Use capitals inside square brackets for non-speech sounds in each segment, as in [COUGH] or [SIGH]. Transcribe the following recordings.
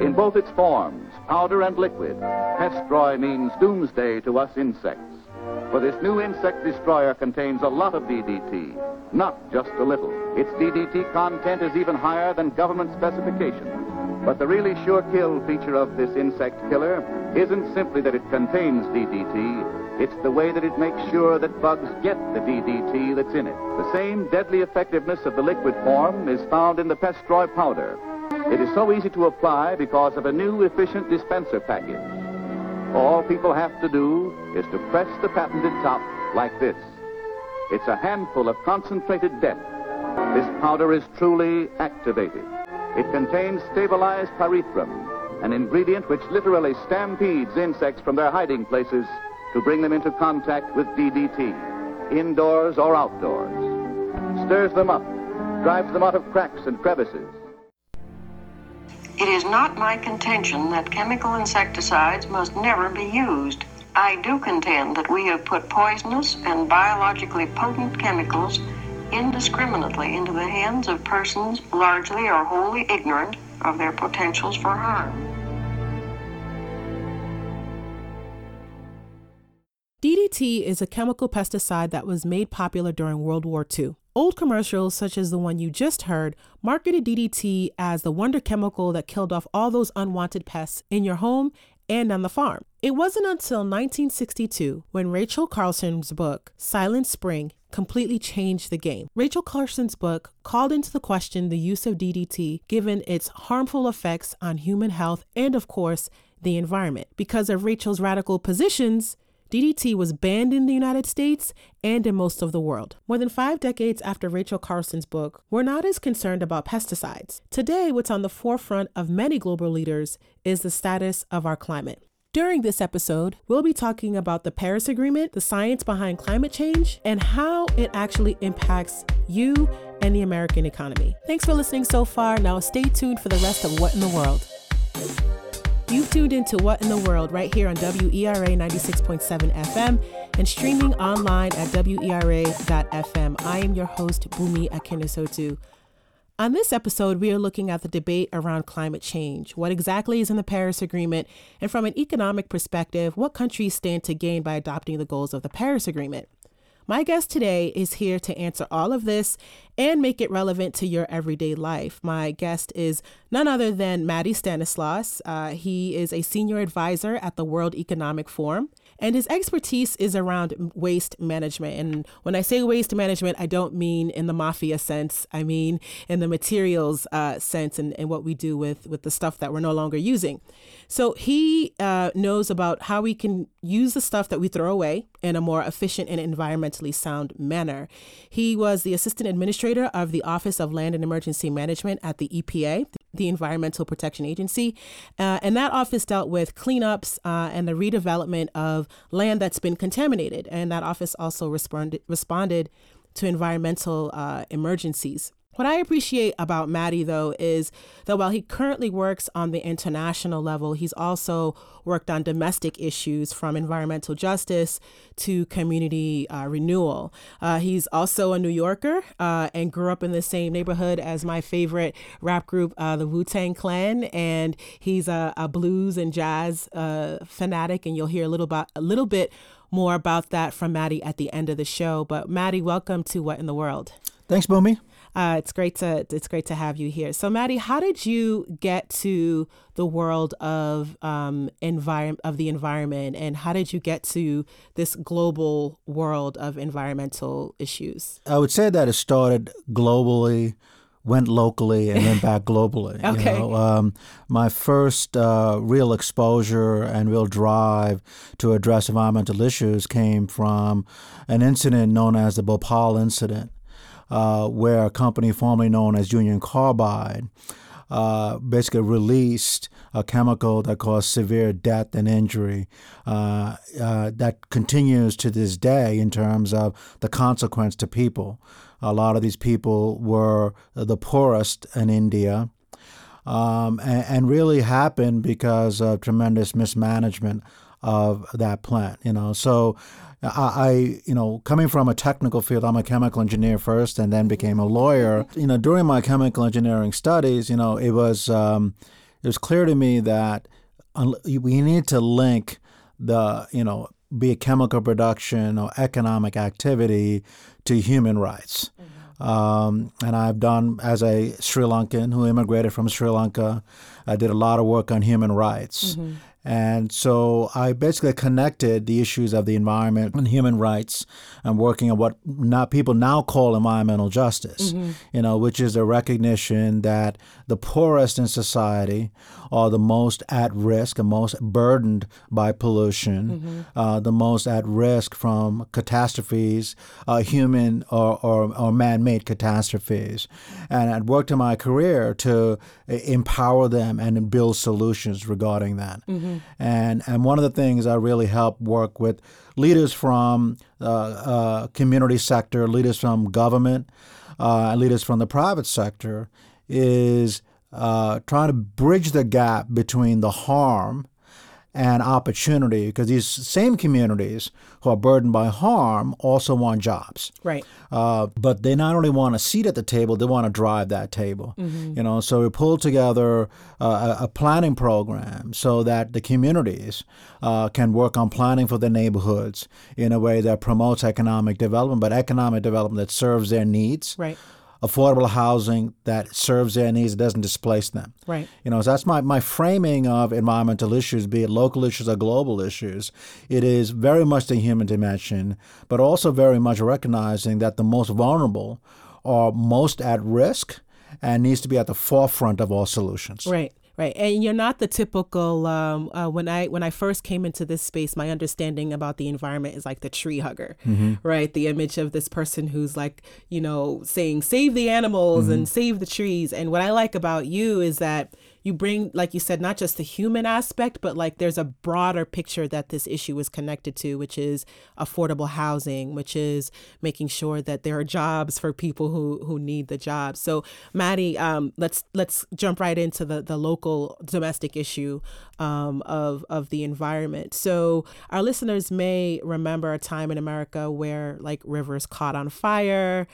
In both its forms, powder and liquid, Pestroy means doomsday to us insects. For this new insect destroyer contains a lot of DDT, not just a little. Its DDT content is even higher than government specifications. But the really sure kill feature of this insect killer isn't simply that it contains DDT, it's the way that it makes sure that bugs get the DDT that's in it. The same deadly effectiveness of the liquid form is found in the Pestroy powder. It is so easy to apply because of a new efficient dispenser package. All people have to do is to press the patented top like this. It's a handful of concentrated death. This powder is truly activated. It contains stabilized pyrethrum, an ingredient which literally stampedes insects from their hiding places to bring them into contact with DDT, indoors or outdoors. Stirs them up, drives them out of cracks and crevices. It is not my contention that chemical insecticides must never be used. I do contend that we have put poisonous and biologically potent chemicals indiscriminately into the hands of persons largely or wholly ignorant of their potentials for harm. DDT is a chemical pesticide that was made popular during World War II. Old commercials, such as the one you just heard, marketed DDT as the wonder chemical that killed off all those unwanted pests in your home and on the farm. It wasn't until 1962 when Rachel Carson's book, Silent Spring, completely changed the game. Rachel Carson's book called into the question the use of DDT given its harmful effects on human health and, of course, the environment. Because of Rachel's radical positions, DDT was banned in the United States and in most of the world. More than five decades after Rachel Carson's book, we're not as concerned about pesticides. Today, what's on the forefront of many global leaders is the status of our climate. During this episode, we'll be talking about the Paris Agreement, the science behind climate change, and how it actually impacts you and the American economy. Thanks for listening so far. Now, stay tuned for the rest of What in the World. You've tuned into What in the World right here on WERA 96.7 FM and streaming online at WERA.FM. I am your host, Bumi Akinisotu. On this episode, we are looking at the debate around climate change. What exactly is in the Paris Agreement? And from an economic perspective, what countries stand to gain by adopting the goals of the Paris Agreement? My guest today is here to answer all of this and make it relevant to your everyday life. My guest is none other than Mathy Stanislaus. Uh, he is a senior advisor at the World Economic Forum. And his expertise is around waste management. And when I say waste management, I don't mean in the mafia sense. I mean in the materials uh, sense and, and what we do with, with the stuff that we're no longer using. So he uh, knows about how we can use the stuff that we throw away in a more efficient and environmentally sound manner. He was the assistant administrator of the Office of Land and Emergency Management at the EPA, the Environmental Protection Agency. Uh, and that office dealt with cleanups uh, and the redevelopment of land that's been contaminated. And that office also responded, responded to environmental uh, emergencies. What I appreciate about Mathy, though, is that while he currently works on the international level, he's also worked on domestic issues from environmental justice to community uh, renewal. Uh, he's also a New Yorker uh, and grew up in the same neighborhood as my favorite rap group, uh, the Wu Tang Clan. And he's a, a blues and jazz uh, fanatic, and you'll hear a little, about, a little bit more about that from Mathy at the end of the show. But Mathy, welcome to What in the World. Thanks, Bumi. Uh, it's great to it's great to have you here. So, Mathy, how did you get to the world of um, environment of the environment, and how did you get to this global world of environmental issues? I would say that it started globally, went locally, and then back [LAUGHS] globally. okay. You know? um, my first uh, real exposure and real drive to address environmental issues came from an incident known as the Bhopal incident uh, where a company formerly known as Union Carbide uh, basically released a chemical that caused severe death and injury uh, uh, that continues to this day in terms of the consequence to people. A lot of these people were the poorest in India. Um, and, and, really happened because of tremendous mismanagement of that plant. You know, so I, I, you know, coming from a technical field, I'm a chemical engineer first, and then became a lawyer. You know, during my chemical engineering studies, you know, it was. Um, it was clear to me that we need to link the, you know, be it chemical production or economic activity to human rights. Mm-hmm. Um, and I've done, as a Sri Lankan who immigrated from Sri Lanka, I did a lot of work on human rights. Mm-hmm. And so I basically connected the issues of the environment and human rights and working on what not people now call environmental justice, mm-hmm. you know, which is a recognition that the poorest in society are the most at risk and most burdened by pollution, mm-hmm. uh, the most at risk from catastrophes, uh, human or, or, or man made catastrophes. And I'd worked in my career to empower them and build solutions regarding that. Mm-hmm. And and one of the things I really help work with leaders from uh, uh, community sector, leaders from government, uh, leaders from the private sector is uh, trying to bridge the gap between the harm and opportunity because these same communities who are burdened by harm also want jobs. Right. Uh, but they not only want a seat at the table, they want to drive that table. Mm-hmm. You know, so we pulled together uh, a, a, planning program so that the communities uh, can work on planning for their neighborhoods in a way that promotes economic development, but economic development that serves their needs. Right affordable housing that serves their needs, doesn't displace them. Right. You know, so that's my, my framing of environmental issues, be it local issues or global issues. It is very much the human dimension, but also very much recognizing that the most vulnerable are most at risk and needs to be at the forefront of all solutions. Right. Right, and you're not the typical. Um, uh, when I when I first came into this space, my understanding about the environment is like the tree hugger, mm-hmm. right? The image of this person who's like, you know, saying save the animals mm-hmm. and save the trees. And what I like about you is that you bring, like you said, not just the human aspect, but like there's a broader picture that this issue is connected to, which is affordable housing, which is making sure that there are jobs for people who who need the jobs. So, Mathy, um, let's let's jump right into the the local domestic issue um, of of the environment. So, our listeners may remember a time in America where like rivers caught on fire.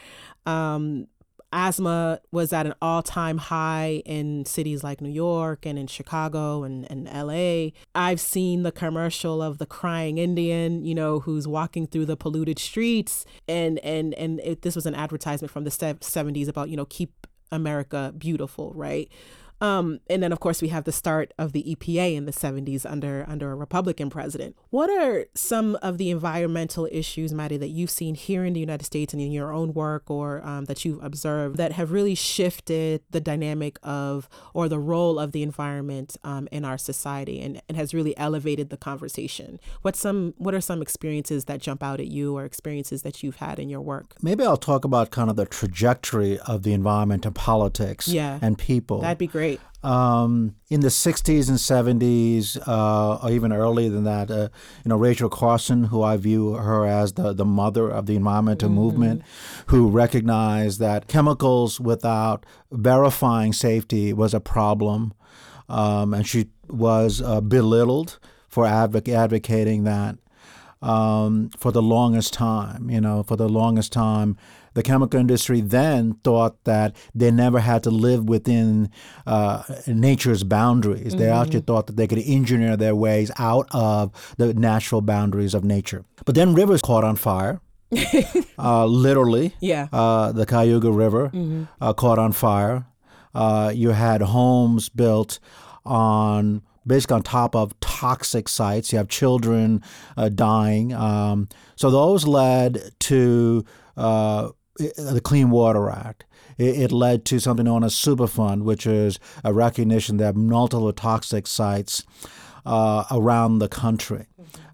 Um, asthma was at an all-time high in cities like New York and in Chicago and, and LA. I've seen the commercial of the crying Indian, you know, who's walking through the polluted streets and and and it, this was an advertisement from the 70s about, you know, keep America beautiful, right? Um, and then, of course, we have the start of the EPA in the 70s under under a Republican president. What are some of the environmental issues, Mathy, that you've seen here in the United States and in your own work or um, that you've observed that have really shifted the dynamic of or the role of the environment um, in our society and, and has really elevated the conversation? What some what are some experiences that jump out at you or experiences that you've had in your work? Maybe I'll talk about kind of the trajectory of the environment and politics yeah, and people. That'd be great. Um, in the 60s and 70s, uh, or even earlier than that, uh, you know, Rachel Carson, who I view her as the, the mother of the environmental mm-hmm. movement, who recognized that chemicals without verifying safety was a problem. Um, and she was uh, belittled for advoc- advocating that um, for the longest time. You know, for the longest time, the chemical industry then thought that they never had to live within uh, nature's boundaries. Mm-hmm. They actually thought that they could engineer their ways out of the natural boundaries of nature. But then rivers caught on fire. [LAUGHS] uh, literally, yeah. Uh, the Cuyahoga River mm-hmm. Uh, caught on fire. Uh, you had homes built on basically on top of toxic sites. You have children uh, dying. Um, so those led to uh, the Clean Water Act. It, led to something known as Superfund, which is a recognition that multiple toxic sites uh, around the country.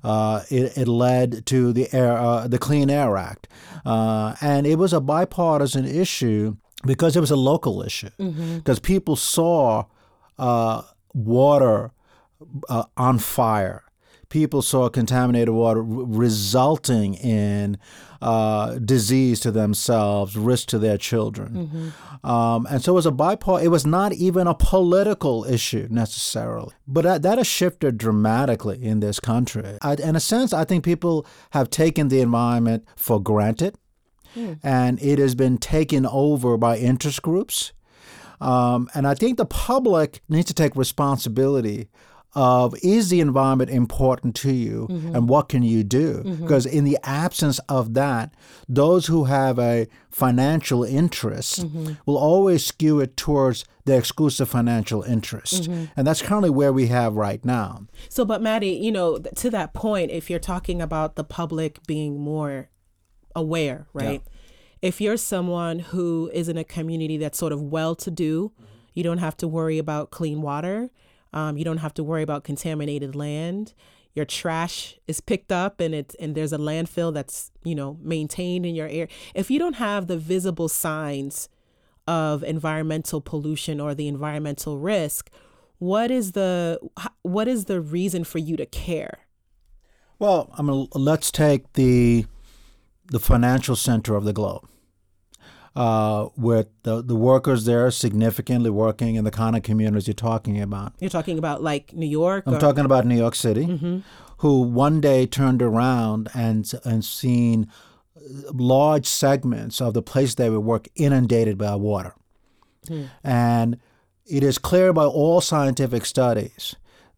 Uh, it, it, led to the air, uh, the Clean Air Act, uh, and it was a bipartisan issue because it was a local issue. Because mm-hmm. people saw uh, water uh, on fire people saw contaminated water resulting in uh, disease to themselves, risk to their children. Mm-hmm. Um, and so it was a bipartisan, it was not even a political issue necessarily. But that, that has shifted dramatically in this country. I, in a sense, I think people have taken the environment for granted. Mm. And it has been taken over by interest groups Um, and I think the public needs to take responsibility of is the environment important to you and what can you do? Mm-hmm. Because in the absence of that, those who have a financial interest mm-hmm. will always skew it towards their exclusive financial interest. Mm-hmm. And that's currently where we have right now. So, but Mathy, you know, to that point, if you're talking about the public being more aware, right? If you're someone who is in a community that's sort of well to do, you don't have to worry about clean water, um, you don't have to worry about contaminated land. Your trash is picked up and it's and there's a landfill that's, you know, maintained in your area. If you don't have the visible signs of environmental pollution or the environmental risk, what is the what is the reason for you to care? Well, I mean, let's take the the financial center of the globe, uh, with the, the workers there significantly working in the kind of communities you're talking about. You're talking about like New York I'm or talking about New York City, who one day turned around and and seen large segments of the place they would work inundated by water. And it is clear by all scientific studies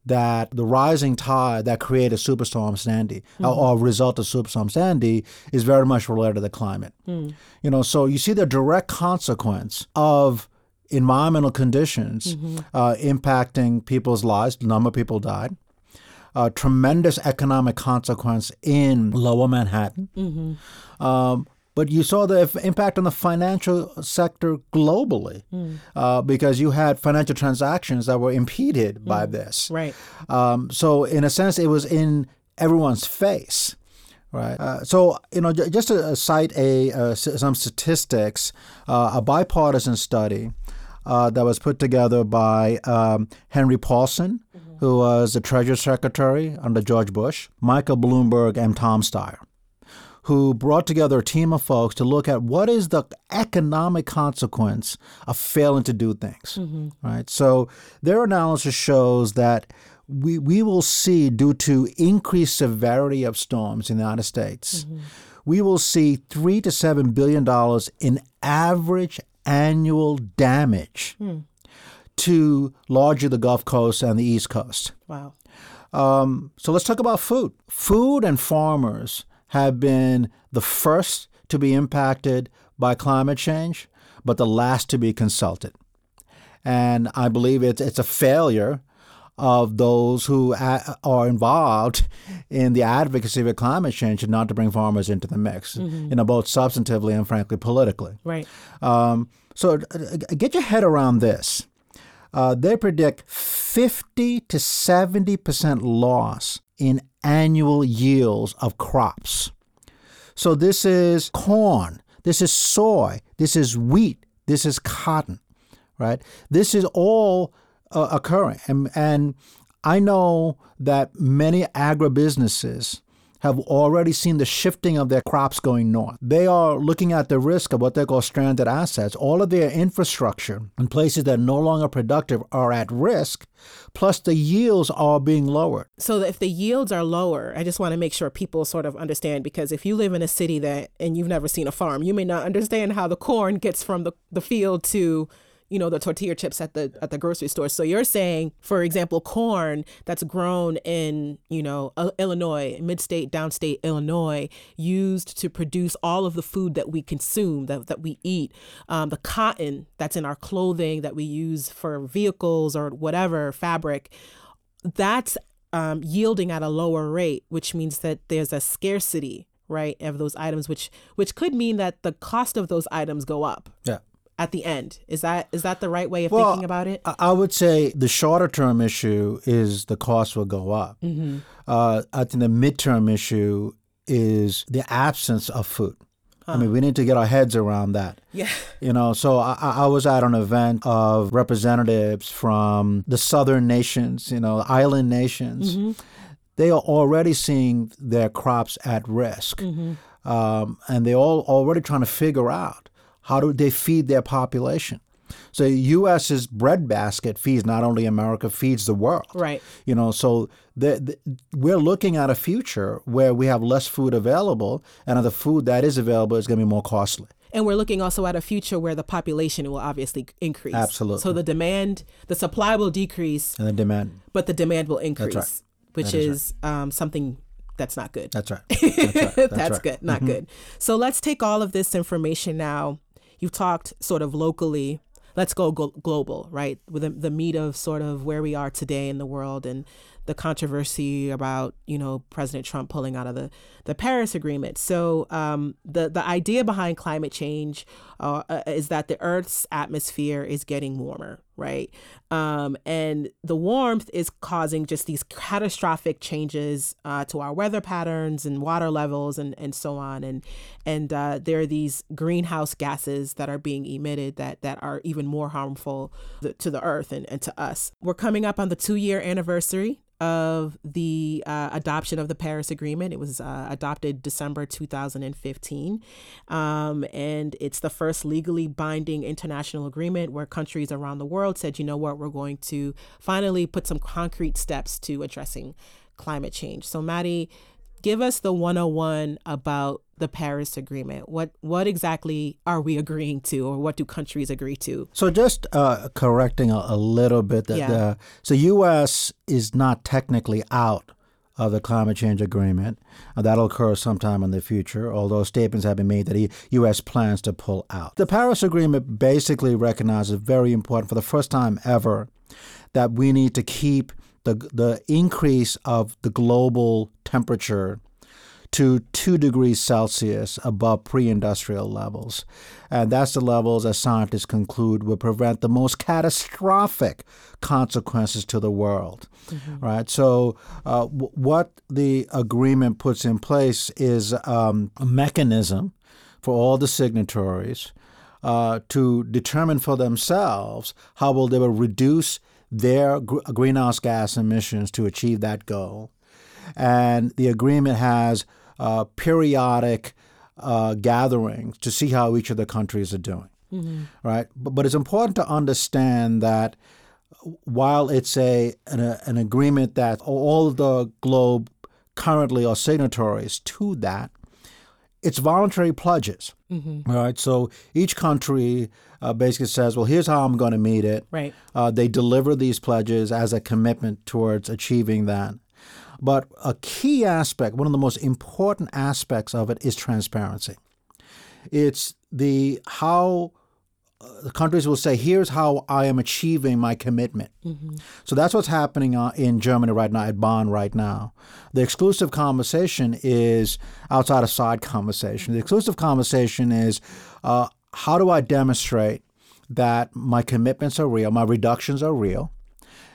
that the rising tide that created Superstorm Sandy, or, or result of Superstorm Sandy, is very much related to the climate. You know, so you see the direct consequence of environmental conditions uh, impacting people's lives. A number of people died. Uh, tremendous economic consequence in Lower Manhattan. Um, but you saw the f- impact on the financial sector globally uh, because you had financial transactions that were impeded by this. right. Um, so, in a sense, it was in everyone's face. Right. Uh, so, you know, j- just to cite a uh, s- some statistics, uh, a bipartisan study uh, that was put together by um, Henry Paulson, who was the Treasury Secretary under George Bush, Michael Bloomberg, and Tom Steyer who brought together a team of folks to look at what is the economic consequence of failing to do things. Mm-hmm. Right. So their analysis shows that we we will see due to increased severity of storms in the United States, mm-hmm. we will see three to seven billion dollars in average annual damage hmm. to largely the Gulf Coast and the East Coast. Wow. Um, so let's talk about food. Food and farmers have been the first to be impacted by climate change, but the last to be consulted. And I believe it's, it's a failure of those who are involved in the advocacy of climate change not to bring farmers into the mix, you know, both substantively and frankly politically. Right. Um, so uh, get your head around this. Uh, they predict 50 to 70 percent loss in annual yields of crops. So this is corn, this is soy, this is wheat, this is cotton, right? This is all uh, occurring, and and I know that many agribusinesses have already seen the shifting of their crops going north. They are looking at the risk of what they call stranded assets. All of their infrastructure in places that are no longer productive are at risk, plus the yields are being lowered. So if the yields are lower, I just want to make sure people sort of understand because if you live in a city that and you've never seen a farm, you may not understand how the corn gets from the, the field to you know the tortilla chips at the at the grocery store. So you're saying, for example, corn that's grown in you know uh, Illinois, mid-state, downstate Illinois, used to produce all of the food that we consume, that that we eat, um, the cotton that's in our clothing that we use for vehicles or whatever fabric, that's um, yielding at a lower rate, which means that there's a scarcity right of those items, which which could mean that the cost of those items go up Yeah. At the end. Is that is that the right way of Well, thinking about it? I- would say the shorter term issue is the cost will go up. Uh, I think the midterm issue is the absence of food. I mean, we need to get our heads around that. Yeah. You know, so I, I was at an event of representatives from the southern nations, you know, island nations. They are already seeing their crops at risk. Um, and they're all already trying to figure out how do they feed their population. So U.S.'s breadbasket feeds not only America, feeds the world. Right. You know, so the, the, we're looking at a future where we have less food available, and the food that is available is going to be more costly. And we're looking also at a future where the population will obviously increase. Absolutely. So the demand, the supply will decrease, And the demand. but the demand will increase, right. which That is um, something that's not good. That's right. [LAUGHS] That's, right. That's, That's right. Mm-hmm. good, not good. So let's take all of this information now. You've talked sort of locally. Let's go glo- global, right? With the, the meat of sort of where we are today in the world and the controversy about you know President Trump pulling out of the the Paris Agreement. So um, the the idea behind climate change uh, uh, is that the Earth's atmosphere is getting warmer, right? Um, and the warmth is causing just these catastrophic changes uh, to our weather patterns and water levels and and so on. And and uh, there are these greenhouse gases that are being emitted that that are even more harmful to the Earth and, and to us. We're coming up on the two year anniversary of the uh, adoption of the Paris Agreement. It was uh, adopted December 2015. Um, and it's the first legally binding international agreement where countries around the world said, you know what, we're going to finally put some concrete steps to addressing climate change. So, Mathy, give us the 101 about the Paris Agreement. What what exactly are we agreeing to, or what do countries agree to? So just uh, correcting a, a little bit that Yeah. the so U.S. is not technically out of the climate change agreement. Uh, that'll occur sometime in the future, although statements have been made that the U.S. plans to pull out. The Paris Agreement basically recognizes very important for the first time ever that we need to keep the the increase of the global temperature to 2 degrees Celsius above pre industrial levels. And that's the levels, as scientists conclude, will prevent the most catastrophic consequences to the world. Right? So, uh, w- what the agreement puts in place is um, a mechanism for all the signatories uh, to determine for themselves how will they will reduce their gr- greenhouse gas emissions to achieve that goal. And the agreement has uh, periodic uh, gatherings to see how each of the countries are doing. Right, but, but it's important to understand that while it's a an, an agreement that all the globe currently are signatories to that, it's voluntary pledges. All right, so each country uh, basically says, "Well, here's how I'm going to meet it." Right. Uh, they deliver these pledges as a commitment towards achieving that. But a key aspect, one of the most important aspects of it, is transparency. It's the how uh, the countries will say, "Here's how I am achieving my commitment." So that's what's happening uh, in Germany right now, at Bonn right now. The exclusive conversation is outside of side conversation. The exclusive conversation is, uh, how do I demonstrate that my commitments are real, my reductions are real,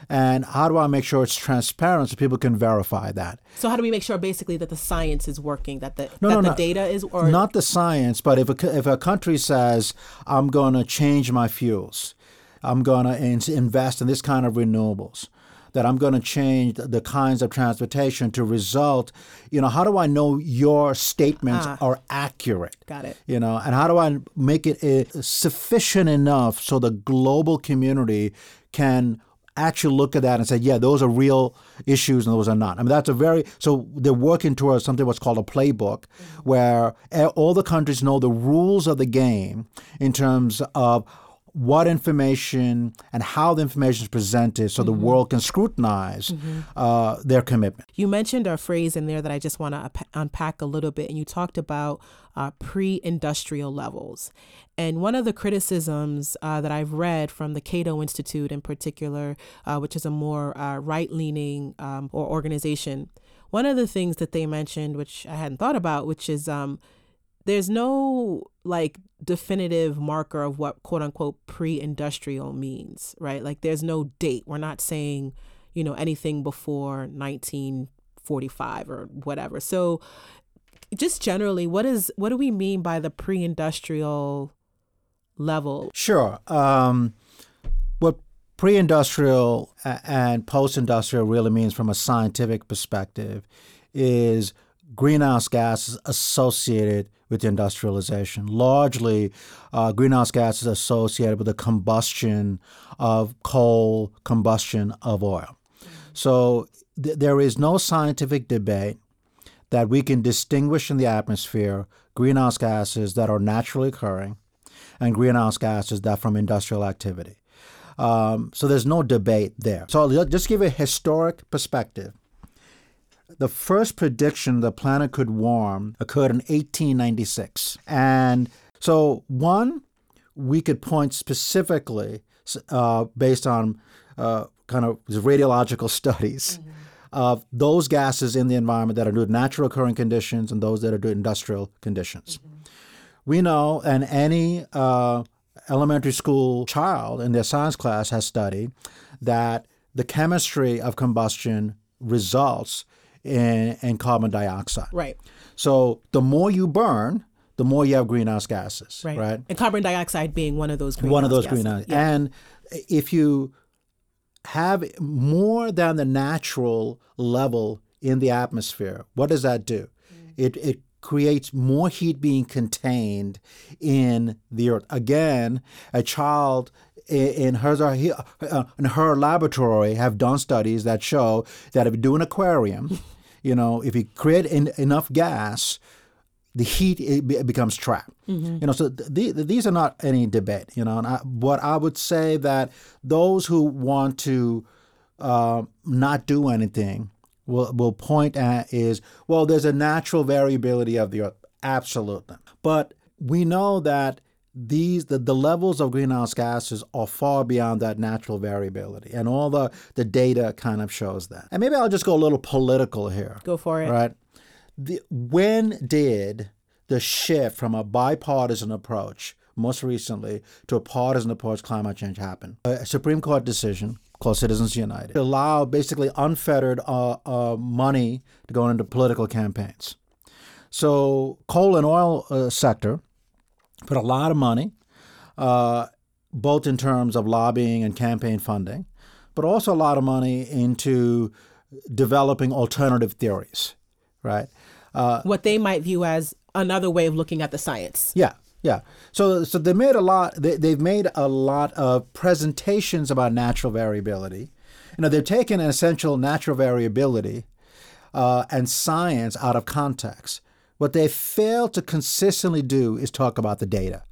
and how do I make sure it's transparent so people can verify that? So how do we make sure basically that the science is working, that the No, that no, the no. data is or not the science, but if a, if a country says, I'm going to change my fuels, I'm going to invest in this kind of renewables, that I'm going to change the kinds of transportation to result, you know, how do I know your statements are accurate? Got it. You know, and how do I make it uh, sufficient enough so the global community can actually look at that and say, yeah, those are real issues and those are not. I mean, that's a very, so they're working towards something what's called a playbook where eh, all the countries know the rules of the game in terms of what information and how the information is presented so the world can scrutinize uh, their commitment. You mentioned a phrase in there that I just want to unpack a little bit, and you talked about uh, pre industrial levels. And one of the criticisms uh, that I've read from the Cato Institute in particular, uh, which is a more uh, right leaning um, or organization, one of the things that they mentioned, which I hadn't thought about, which is um, there's no like definitive marker of what quote unquote pre-industrial means right? Like there's no date. We're not saying you know anything before 1945 or whatever. So just generally what is what do we mean by the pre-industrial level? Sure. Um, what pre industrial and post industrial really means from a scientific perspective is greenhouse gases associated with industrialization. Largely, uh, greenhouse gases associated with the combustion of coal, combustion of oil. So th- there is no scientific debate that we can distinguish in the atmosphere greenhouse gases that are naturally occurring and greenhouse gases that from industrial activity. Um, so there's no debate there. So I'll just give a historic perspective. The first prediction the planet could warm occurred in 1896. And so, one, we could point specifically, uh, based on uh, kind of radiological [LAUGHS] studies, mm-hmm. of those gases in the environment that are due to natural occurring conditions and those that are due to industrial conditions. Mm-hmm. We know, and any uh, elementary school child in their science class has studied that the chemistry of combustion results in, in carbon dioxide. Right. So the more you burn, the more you have greenhouse gases. Right. right? And carbon dioxide being one of those greenhouse One of those gases. greenhouse. Yeah. And if you have more than the natural level in the atmosphere, what does that do? Mm. It, it creates more heat being contained in the earth. Again, a child in her uh, in her laboratory have done studies that show that if you do an aquarium, [LAUGHS] you know, if you create in, enough gas, the heat it becomes trapped. Mm-hmm. You know, so th- these are not any debate. You know, and I, what I would say that those who want to uh, not do anything will will point at is well, there's a natural variability of the earth, absolutely, but we know that these the, the levels of greenhouse gases are far beyond that natural variability and all the the data kind of shows that. And maybe i'll just go a little political here. Go for it. Right? The, when did the shift from a bipartisan approach most recently to a partisan approach to climate change happen? A supreme court decision called Citizens United, allow basically unfettered uh, uh, money to go into political campaigns. So coal and oil uh, sector put a lot of money, uh, both in terms of lobbying and campaign funding, but also a lot of money into developing alternative theories, right? Uh, what they might view as another way of looking at the science. Yeah, yeah. So so they made a lot. They, they've made a lot of presentations about natural variability. You know, they've taken an essential natural variability uh, and science out of context. What they fail to consistently do is talk about the data.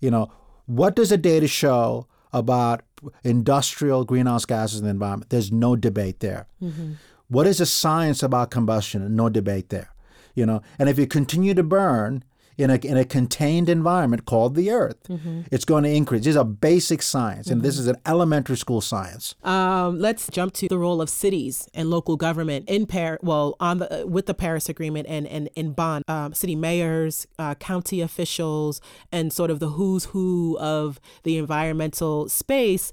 You know, what does the data show about industrial greenhouse gases in the environment? There's no debate there. Mm-hmm. What is the science about combustion? No debate there. You know, and if you continue to burn, in a, in a contained environment called the earth. Mm-hmm. It's going to increase. These are basic science, and mm-hmm. this is an elementary school science. Um, let's jump to the role of cities and local government in Paris. Well, on the with the Paris Agreement and and in Bonn, um, city mayors, uh, county officials, and sort of the who's who of the environmental space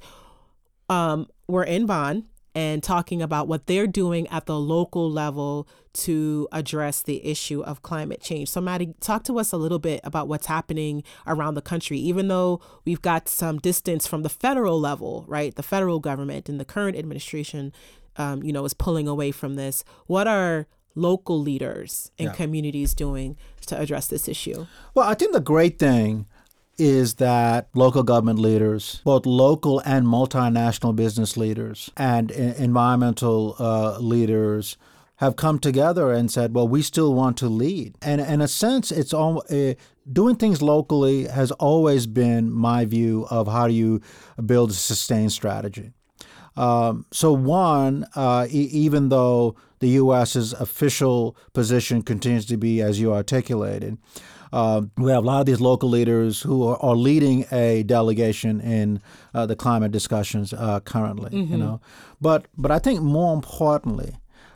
um, were in Bonn and talking about what they're doing at the local level to address the issue of climate change. So, Mathy, talk to us a little bit about what's happening around the country, even though we've got some distance from the federal level, right? The federal government and the current administration, um, you know, is pulling away from this. What are local leaders and yeah. communities doing to address this issue? Well, I think the great thing is that local government leaders, both local and multinational business leaders, and environmental uh, leaders, have come together and said, "Well, we still want to lead." And in a sense, it's all uh, doing things locally has always been my view of how do you build a sustained strategy. Um, so, one, uh, e- even though the U.S.'s official position continues to be as you articulated, uh, we have a lot of these local leaders who are, are leading a delegation in uh, the climate discussions uh, currently. Mm-hmm. You know, but but I think more importantly,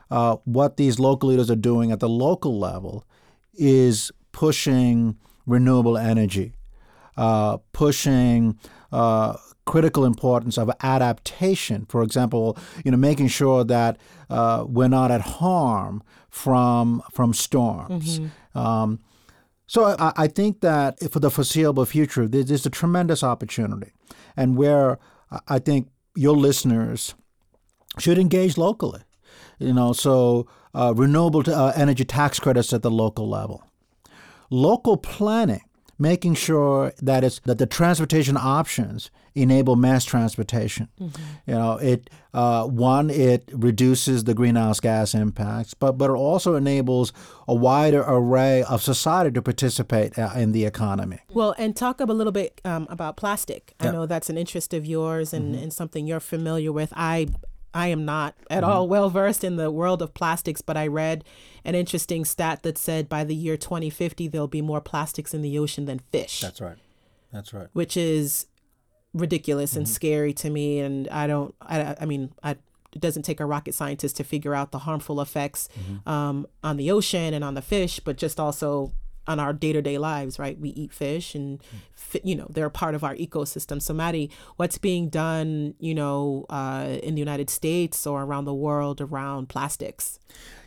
uh, what these local leaders are doing at the local level is pushing renewable energy, uh, pushing uh, critical importance of adaptation. For example, you know, making sure that uh, we're not at harm from from storms. Mm-hmm. Um, so I, I, think that for the foreseeable future, there's a tremendous opportunity, and where I think your listeners should engage locally. You know, so uh, renewable uh, energy tax credits at the local level, local planning making sure that it's that the transportation options enable mass transportation. You know, it uh, one it reduces the greenhouse gas impacts, but but it also enables a wider array of society to participate uh, in the economy. Well, and talk a little bit um, about plastic. I Yeah. know that's an interest of yours and, and something you're familiar with. I I am not at mm-hmm. all well versed in the world of plastics, but I read an interesting stat that said by the year 2050 there'll be more plastics in the ocean than fish, That's right. That's right. which is ridiculous and mm-hmm. scary to me. And I don't. I, I mean, I. It doesn't take a rocket scientist to figure out the harmful effects mm-hmm. um, on the ocean and on the fish, but just also on our day-to-day lives right we eat fish and you know they're part of our ecosystem so maddie what's being done you know uh, in the united states or around the world around plastics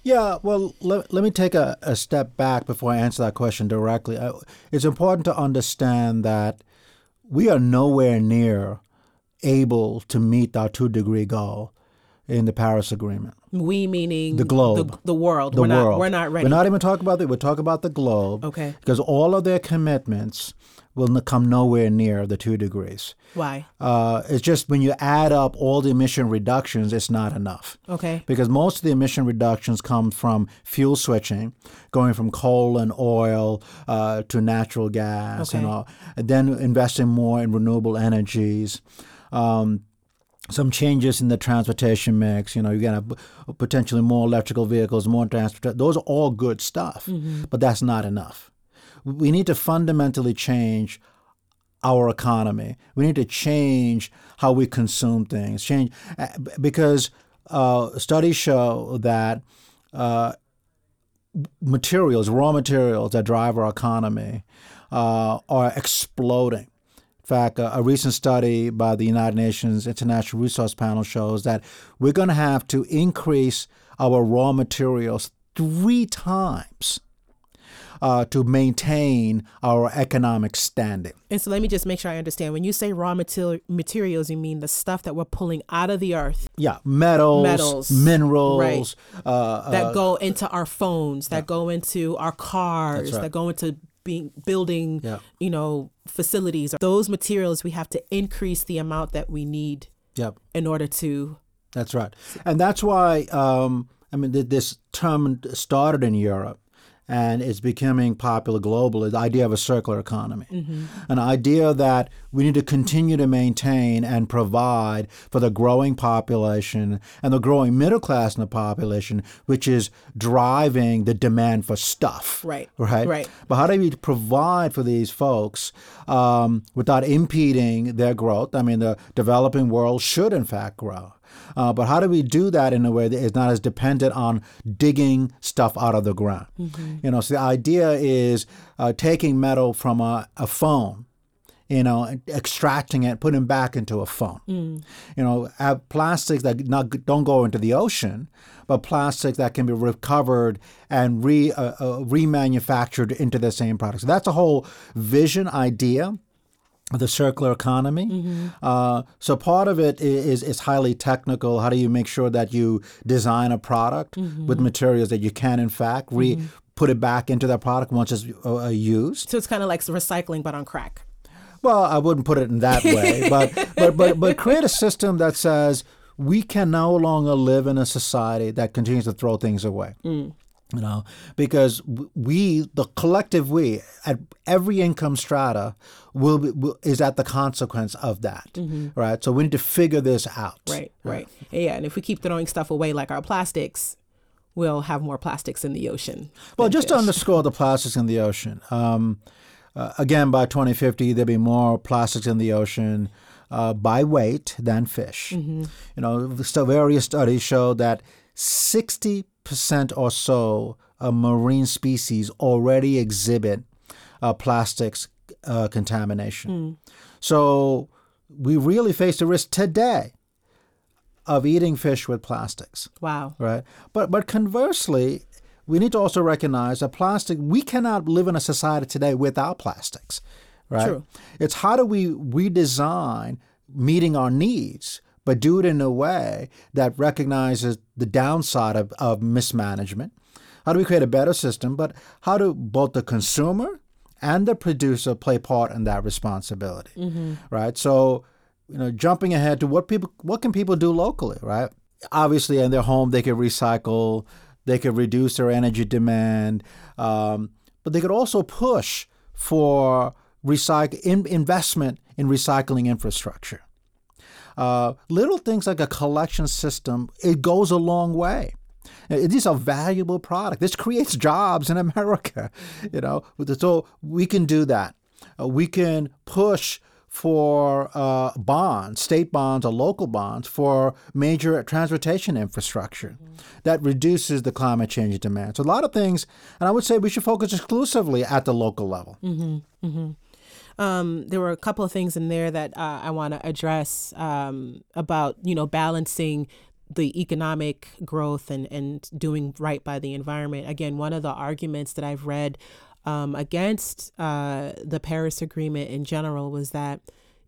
Yeah, well, let, let me take a, a step back before I answer that question directly. Uh, It's important to understand that we are nowhere near able to meet our two degree goal in the Paris Agreement. We meaning The globe. the, the world The we're world. not we're not ready We're not even talking about that. We're talking about the globe. Okay. Because all of their commitments will come nowhere near the two degrees. why Uh, it's just when you add up all the emission reductions, it's not enough. okay because most of the emission reductions come from fuel switching, going from coal and oil uh, to natural gas, and, all, and then investing more in renewable energies. Um, some changes in the transportation mix. You know, you're gonna have potentially more electrical vehicles, more transport. Those are all good stuff, but that's not enough. We need to fundamentally change our economy. We need to change how we consume things. Change uh, because uh, studies show that uh, materials, raw materials that drive our economy, uh, are exploding. In fact, a, a recent study by the United Nations International Resource Panel shows that we're going to have to increase our raw materials three times uh, to maintain our economic standing. and so let me just make sure i understand when you say raw mater- materials you mean the stuff that we're pulling out of the earth Yeah, metals, Metals, minerals. Uh, that uh, go into our phones, that go into our cars, right. that go into being building, Yeah. you know, facilities. Those materials we have to increase the amount that we need yep, in order to. that's right, and that's why um, I mean this term started in Europe. And it's becoming popular globally. The idea of a circular economy, an idea that we need to continue to maintain and provide for the growing population and the growing middle class in the population, which is driving the demand for stuff. Right, Right. right. But how do we provide for these folks um, without impeding their growth? I mean, the developing world should, in fact, grow. Uh, but how do we do that in a way that is not as dependent on digging stuff out of the ground? You know, so the idea is uh, taking metal from a, a phone you know, extracting it, putting it back into a phone. You know, have plastics that not, don't go into the ocean, but plastics that can be recovered and re uh, uh, remanufactured into the same product. So that's a whole vision idea the circular economy. Uh, so part of it is, is highly technical. How do you make sure that you design a product with materials that you can in fact re put it back into that product once it's uh, uh, used? So it's kind of like recycling, but on crack. Well, I wouldn't put it in that way, [LAUGHS] but but but but create a system that says we can no longer live in a society that continues to throw things away. You know, because we, the collective we, at every income strata, will, be, will is at the consequence of that, right? So we need to figure this out. Right, right. Yeah, and if we keep throwing stuff away like our plastics, we'll have more plastics in the ocean. Well, just to underscore the plastics in the ocean. Um, uh, again, by 2050, there'll be more plastics in the ocean uh, by weight than fish. You know, so various studies show that 60% or so of marine species already exhibit uh, plastics uh, contamination. So we really face the risk today of eating fish with plastics Wow. right? But but conversely, we need to also recognize that plastic. We cannot live in a society today without plastics, right? True. It's how do we redesign meeting our needs, but do it in a way that recognizes the downside of, of mismanagement. How do we create a better system? But how do both the consumer and the producer play part in that responsibility, right? So, you know, jumping ahead to what people, what can people do locally, right? Obviously, in their home, they could recycle, they could reduce their energy demand, um, but they could also push for recycle in, investment in recycling infrastructure. Uh, little things like a collection system, it goes a long way. Uh, These are valuable products. This creates jobs in [LAUGHS] America, you know. So we can do that. Uh, we can push for uh, bonds, state bonds or local bonds for major transportation infrastructure that reduces the climate change demand. So a lot of things, and I would say we should focus exclusively at the local level. Um, there were a couple of things in there that uh, I want to address um, about you know balancing the economic growth and and doing right by the environment. Again, one of the arguments that I've read um, against uh, the Paris Agreement in general was that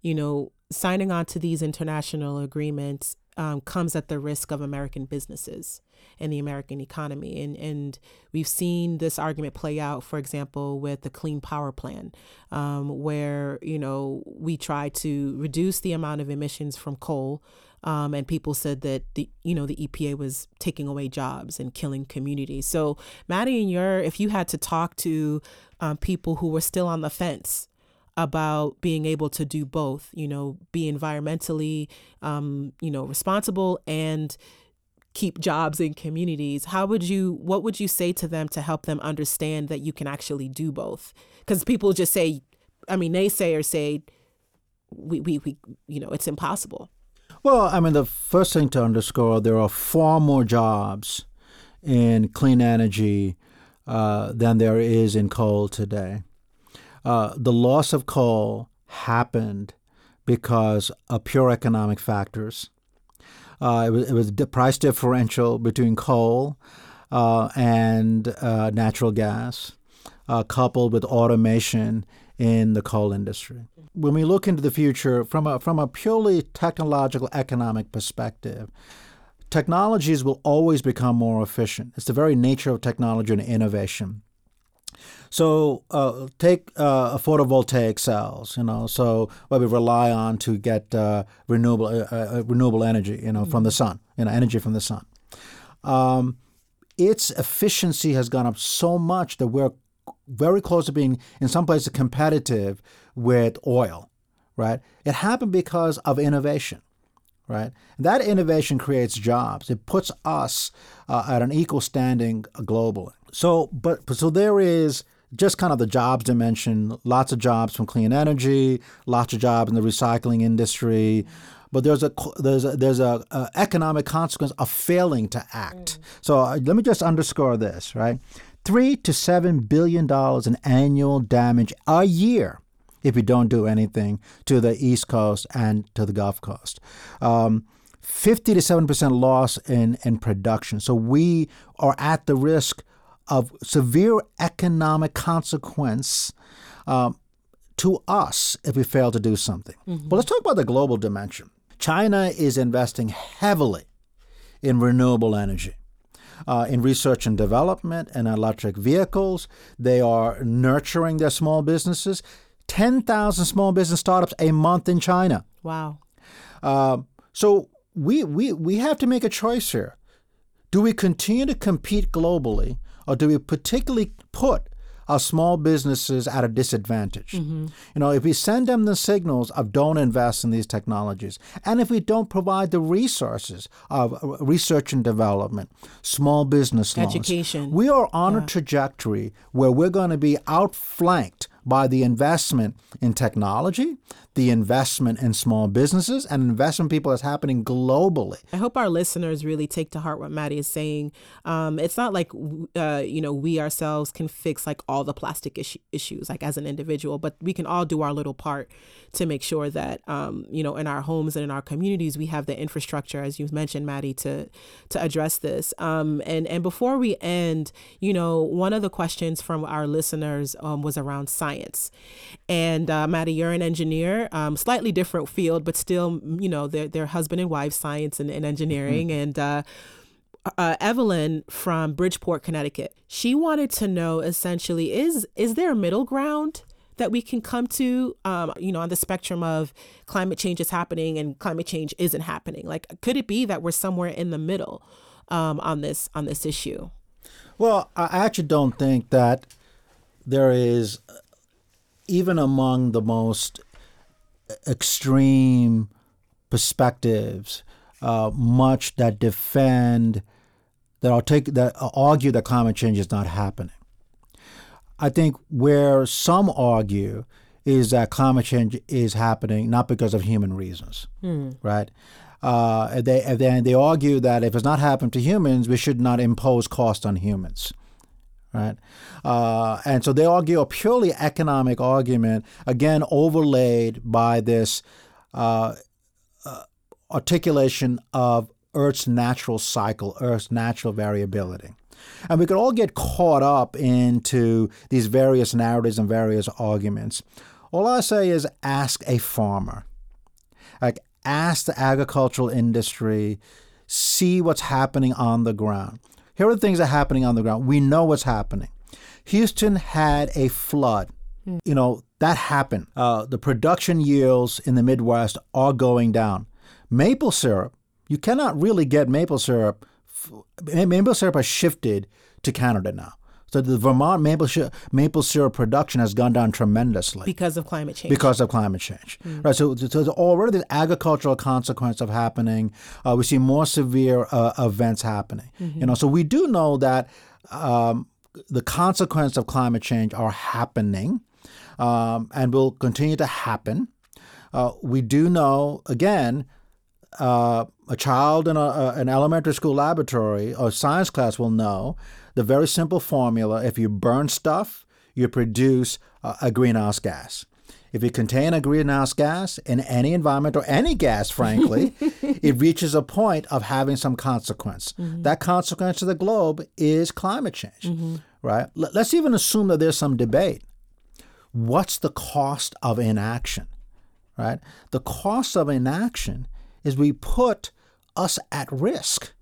you know signing on to these international agreements um, comes at the risk of American businesses and the American economy. And, and we've seen this argument play out, for example, with the Clean Power Plan, um, where, you know, we try to reduce the amount of emissions from coal. Um, and people said that the you know the EPA was taking away jobs and killing communities. So Mathy, and your if you had to talk to um, people who were still on the fence about being able to do both, you know, be environmentally, um, you know, responsible and keep jobs in communities. How would you, what would you say to them to help them understand that you can actually do both? Because people just say, I mean, naysayers say, we, we, we, you know, it's impossible. Well, I mean, the first thing to underscore there are far more jobs in clean energy uh, than there is in coal today. Uh, the loss of coal happened because of pure economic factors. Uh, it was, it was the price differential between coal uh, and uh, natural gas, uh, coupled with automation in the coal industry. When we look into the future from a, from a purely technological economic perspective, technologies will always become more efficient. It's the very nature of technology and innovation. So uh, take uh, photovoltaic cells, you know, so what we rely on to get uh, renewable uh, uh, renewable energy, you know, from the sun, you know, energy from the sun. Um, its efficiency has gone up so much that we're very close to being, in some places, competitive with oil, right? It happened because of innovation right? That innovation creates jobs. It puts us uh, at an equal standing globally. So, but so there is just kind of the jobs dimension. Lots of jobs from clean energy, lots of jobs in the recycling industry. But there's a there's a, there's a, a economic consequence of failing to act. So uh, let me just underscore this, right? Three to seven billion dollars in annual damage a year if we don't do anything to the East Coast and to the Gulf Coast. Um, 50 to 7% loss in, in production. So we are at the risk of severe economic consequence um, to us if we fail to do something. But let's talk about the global dimension. China is investing heavily in renewable energy. Uh, in research and development and electric vehicles. They are nurturing their small businesses. 10,000 small business startups a month in China. Wow. Uh, so we, we, we have to make a choice here. Do we continue to compete globally, or do we particularly put our small businesses at a disadvantage? You know, if we send them the signals of don't invest in these technologies, and if we don't provide the resources of uh, research and development, small business loans, Education. we are on a trajectory where we're going to be outflanked by the investment in technology, the investment in small businesses, and investment people that's happening globally. I hope our listeners really take to heart what Mathy is saying. Um, it's not like uh, you know we ourselves can fix like all the plastic issue- issues like as an individual, but we can all do our little part to make sure that um, you know in our homes and in our communities we have the infrastructure, as you mentioned, Mathy, to to address this. Um, and and before we end, you know, one of the questions from our listeners um, was around science. And uh, Mathy, you're an engineer, um, slightly different field, but still, you know, they're, they're husband and wife, science and, and engineering. And uh, uh, Evelyn from Bridgeport, Connecticut. She wanted to know essentially is is there a middle ground that we can come to, um, you know, on the spectrum of climate change is happening and climate change isn't happening? Like, could it be that we're somewhere in the middle um, on this on this issue? Well, I actually don't think that there is, even among the most extreme perspectives, uh, much that defend that I'll take that argue that climate change is not happening. I think where some argue is that climate change is happening not because of human reasons, right? Uh, they then they argue that if it's not happened to humans, we should not impose cost on humans, right? Uh, and so they argue a purely economic argument, again overlaid by this uh, uh articulation of Earth's natural cycle, Earth's natural variability. And we could all get caught up into these various narratives and various arguments. All I say is ask a farmer. Like ask the agricultural industry, see what's happening on the ground. Here are the things that are happening on the ground. We know what's happening. Houston had a flood. Mm. You know, that happened. Uh, the production yields in the Midwest are going down. Maple syrup, you cannot really get maple syrup. Maple syrup has shifted to Canada now. So the Vermont maple, maple syrup production has gone down tremendously because of climate change. Because of climate change, mm. right? So, so there's already the agricultural consequence of happening. Uh, we see more severe uh, events happening. Mm-hmm. You know, so we do know that um, the consequence of climate change are happening, um, and will continue to happen. Uh, we do know again. Uh, a child in a, an elementary school laboratory or science class will know the very simple formula if you burn stuff, you produce a, a greenhouse gas. If you contain a greenhouse gas in any environment or any gas, frankly, [LAUGHS] it reaches a point of having some consequence. Mm-hmm. That consequence to the globe is climate change, mm-hmm. right? L- let's even assume that there's some debate. What's the cost of inaction, right? The cost of inaction is we put us at risk,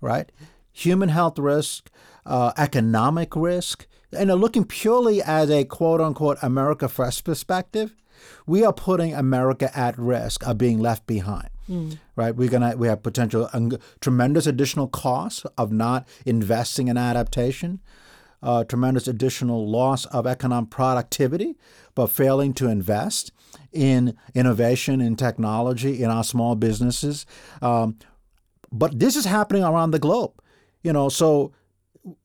right? Human health risk, uh, economic risk, and looking purely as a quote unquote America First perspective, we are putting America at risk of being left behind. Mm. Right, we're gonna we have potential tremendous additional costs of not investing in adaptation, uh, tremendous additional loss of economic productivity, but failing to invest in innovation, in technology, in our small businesses. Um, but this is happening around the globe, you know. So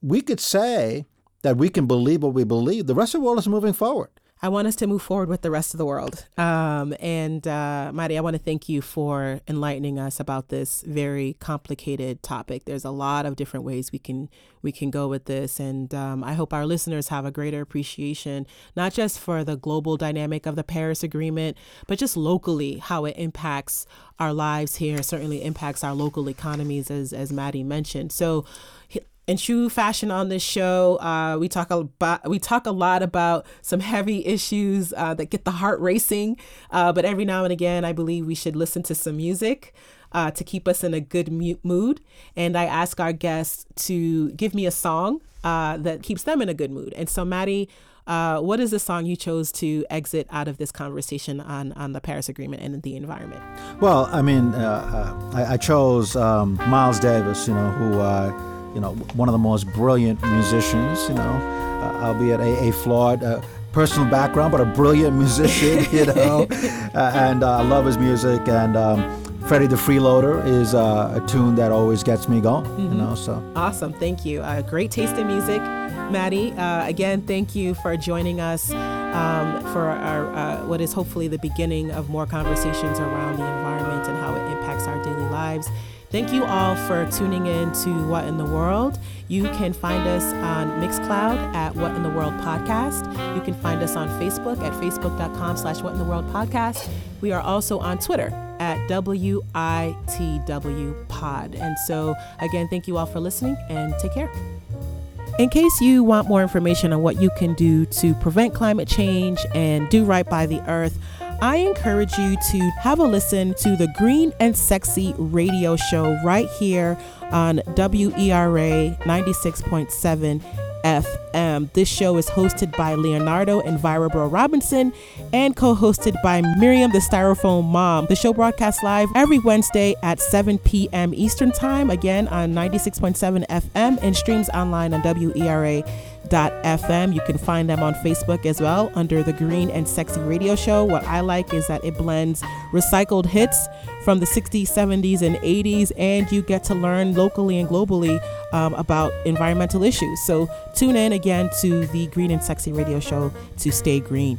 we could say that we can believe what we believe. The rest of the world is moving forward. I want us to move forward with the rest of the world. Um, and uh, Mari, I want to thank you for enlightening us about this very complicated topic. There's a lot of different ways we can we can go with this, and um, I hope our listeners have a greater appreciation, not just for the global dynamic of the Paris Agreement, but just locally how it impacts our lives here. Certainly impacts our local economies, as as Mathy mentioned. So in true fashion on this show, uh, we talk about we talk a lot about some heavy issues uh, that get the heart racing. Uh, but every now and again, I believe we should listen to some music uh, to keep us in a good mood. And I ask our guests to give me a song uh, that keeps them in a good mood. And so, Mathy, uh, what is the song you chose to exit out of this conversation on, on the Paris Agreement and the environment? Well, I mean, I, I, chose um, Miles Davis, you know, who you know, one of the most brilliant musicians, you know, uh, albeit a, a flawed uh, personal background, but a brilliant musician, [LAUGHS] you know, [LAUGHS] uh, and uh, I love his music. And um, Freddie the Freeloader is uh, a tune that always gets me going, mm-hmm. you know, so. Awesome. Thank you. Uh, great taste in music. Mathy, again, thank you for joining us um, for our, what is hopefully the beginning of more conversations around the environment and how it impacts our daily lives. Thank you all for tuning in to What in the World. You can find us on Mixcloud at What in the World Podcast. You can find us on Facebook at facebook.com slash What in the World Podcast. We are also on Twitter at WITW Pod. And so, again, thank you all for listening and take care. In case you want more information on what you can do to prevent climate change and do right by the earth, I encourage you to have a listen to the Green and Sexy radio show right here on WERA 96.7 FM. This show is hosted by Leonardo and Vira Bro Robinson and co hosted by Miriam the Styrofoam Mom. The show broadcasts live every Wednesday at 7 p.m. Eastern Time, again on 96.7 FM, and streams online on WERA FM. You can find them on Facebook as well under the Green and Sexy Radio Show. What I like is that it blends recycled hits from the 60s, 70s, and 80s, and you get to learn locally and globally um, about environmental issues. So tune in again to the Green and Sexy Radio Show to stay green.